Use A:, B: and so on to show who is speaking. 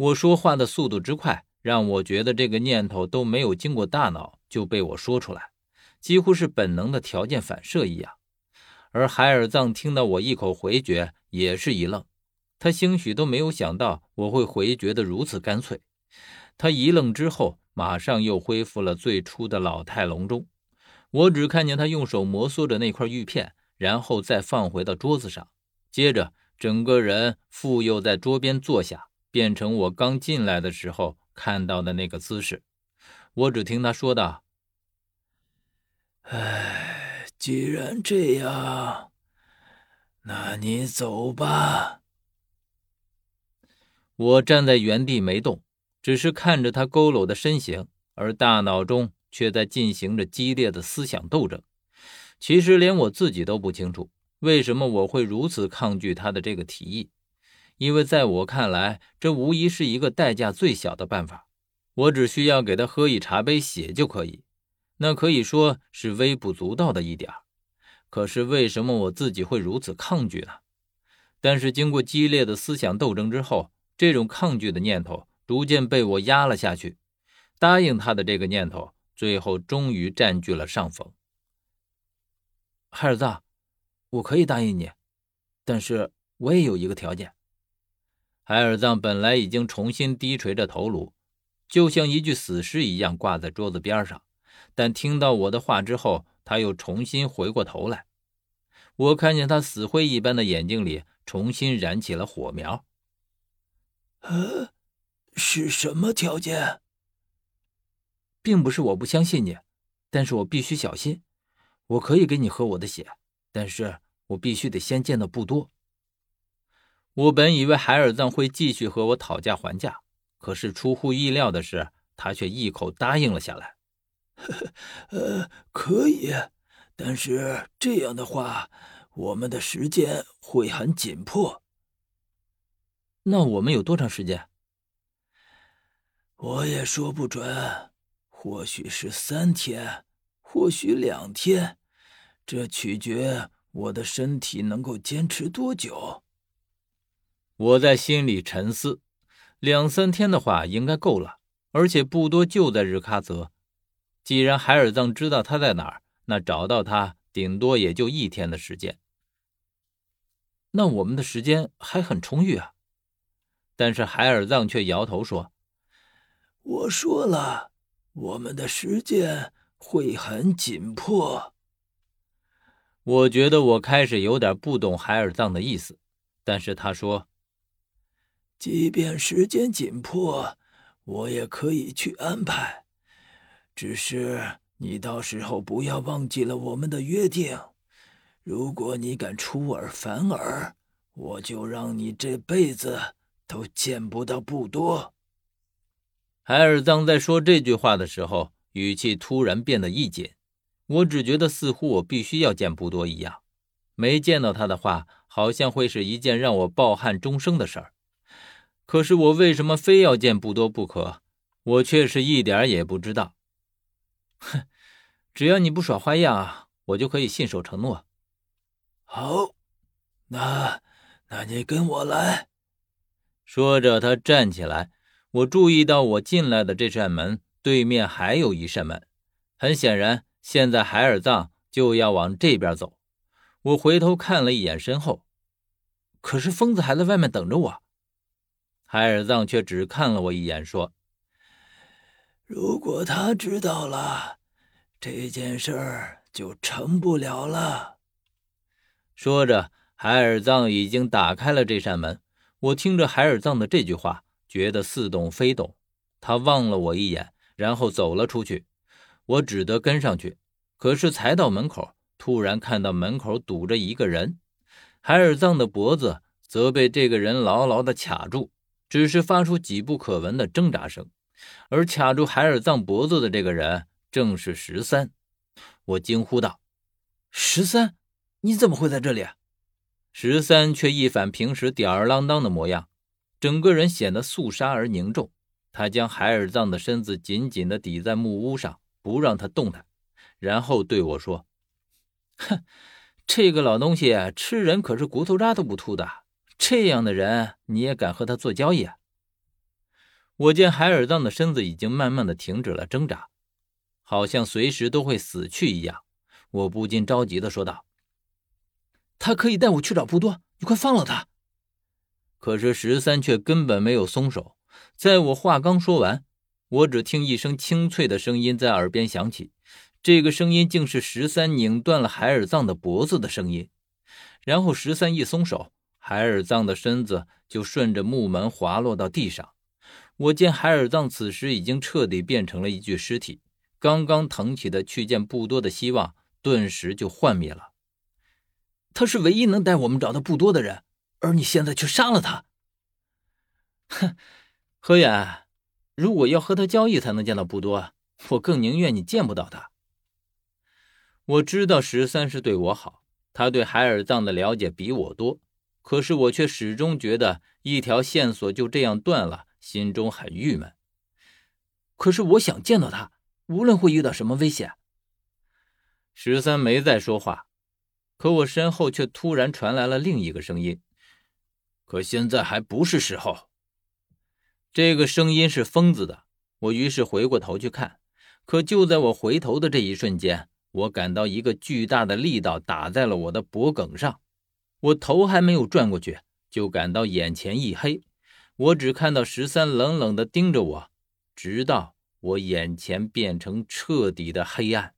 A: 我说话的速度之快，让我觉得这个念头都没有经过大脑就被我说出来，几乎是本能的条件反射一样。而海尔藏听到我一口回绝，也是一愣，他兴许都没有想到我会回绝的如此干脆。他一愣之后，马上又恢复了最初的老态龙钟。我只看见他用手摩挲着那块玉片，然后再放回到桌子上，接着整个人复又在桌边坐下。变成我刚进来的时候看到的那个姿势，我只听他说道：“
B: 哎，既然这样，那你走吧。”
A: 我站在原地没动，只是看着他佝偻的身形，而大脑中却在进行着激烈的思想斗争。其实连我自己都不清楚，为什么我会如此抗拒他的这个提议。因为在我看来，这无疑是一个代价最小的办法。我只需要给他喝一茶杯血就可以，那可以说是微不足道的一点可是为什么我自己会如此抗拒呢？但是经过激烈的思想斗争之后，这种抗拒的念头逐渐被我压了下去。答应他的这个念头，最后终于占据了上风。海尔藏，我可以答应你，但是我也有一个条件。海尔藏本来已经重新低垂着头颅，就像一具死尸一样挂在桌子边上，但听到我的话之后，他又重新回过头来。我看见他死灰一般的眼睛里重新燃起了火苗。
B: 呃，是什么条件？
A: 并不是我不相信你，但是我必须小心。我可以给你喝我的血，但是我必须得先见到布多。我本以为海尔藏会继续和我讨价还价，可是出乎意料的是，他却一口答应了下来。
B: 呃，可以，但是这样的话，我们的时间会很紧迫。
A: 那我们有多长时间？
B: 我也说不准，或许是三天，或许两天，这取决我的身体能够坚持多久。
A: 我在心里沉思，两三天的话应该够了，而且不多就在日喀则。既然海尔藏知道他在哪儿，那找到他顶多也就一天的时间。那我们的时间还很充裕啊。但是海尔藏却摇头说：“
B: 我说了，我们的时间会很紧迫。”
A: 我觉得我开始有点不懂海尔藏的意思，但是他说。
B: 即便时间紧迫，我也可以去安排。只是你到时候不要忘记了我们的约定。如果你敢出尔反尔，我就让你这辈子都见不到布多。
A: 海尔藏在说这句话的时候，语气突然变得一紧。我只觉得似乎我必须要见布多一样。没见到他的话，好像会是一件让我抱憾终生的事儿。可是我为什么非要见不多不可？我却是一点也不知道。哼，只要你不耍花样，我就可以信守承诺。
B: 好，那那你跟我来。
A: 说着，他站起来。我注意到我进来的这扇门对面还有一扇门，很显然，现在海尔藏就要往这边走。我回头看了一眼身后，可是疯子还在外面等着我。海尔藏却只看了我一眼，说：“
B: 如果他知道了，这件事儿就成不了了。”
A: 说着，海尔藏已经打开了这扇门。我听着海尔藏的这句话，觉得似懂非懂。他望了我一眼，然后走了出去。我只得跟上去。可是才到门口，突然看到门口堵着一个人，海尔藏的脖子则被这个人牢牢地卡住。只是发出几不可闻的挣扎声，而卡住海尔藏脖子的这个人正是十三。我惊呼道：“十三，你怎么会在这里？”十三却一反平时吊儿郎当的模样，整个人显得肃杀而凝重。他将海尔藏的身子紧紧地抵在木屋上，不让他动弹，然后对我说：“哼，这个老东西吃人可是骨头渣都不吐的。”这样的人，你也敢和他做交易？我见海尔藏的身子已经慢慢的停止了挣扎，好像随时都会死去一样。我不禁着急的说道：“
B: 他可以带我去找布多，你快放了他！”
A: 可是十三却根本没有松手。在我话刚说完，我只听一声清脆的声音在耳边响起，这个声音竟是十三拧断了海尔藏的脖子的声音。然后十三一松手，海尔藏的身子就顺着木门滑落到地上。我见海尔藏此时已经彻底变成了一具尸体，刚刚腾起的去见布多的希望。顿时就幻灭了。
B: 他是唯一能带我们找到布多的人，而你现在却杀了他。
A: 哼，何远，如果要和他交易才能见到布多，我更宁愿你见不到他。我知道十三是对我好，他对海尔藏的了解比我多，可是我却始终觉得一条线索就这样断了，心中很郁闷。
B: 可是我想见到他，无论会遇到什么危险。
A: 十三没再说话，可我身后却突然传来了另一个声音：“
B: 可现在还不是时候。”
A: 这个声音是疯子的。我于是回过头去看，可就在我回头的这一瞬间，我感到一个巨大的力道打在了我的脖颈上。我头还没有转过去，就感到眼前一黑。我只看到十三冷冷的盯着我，直到我眼前变成彻底的黑暗。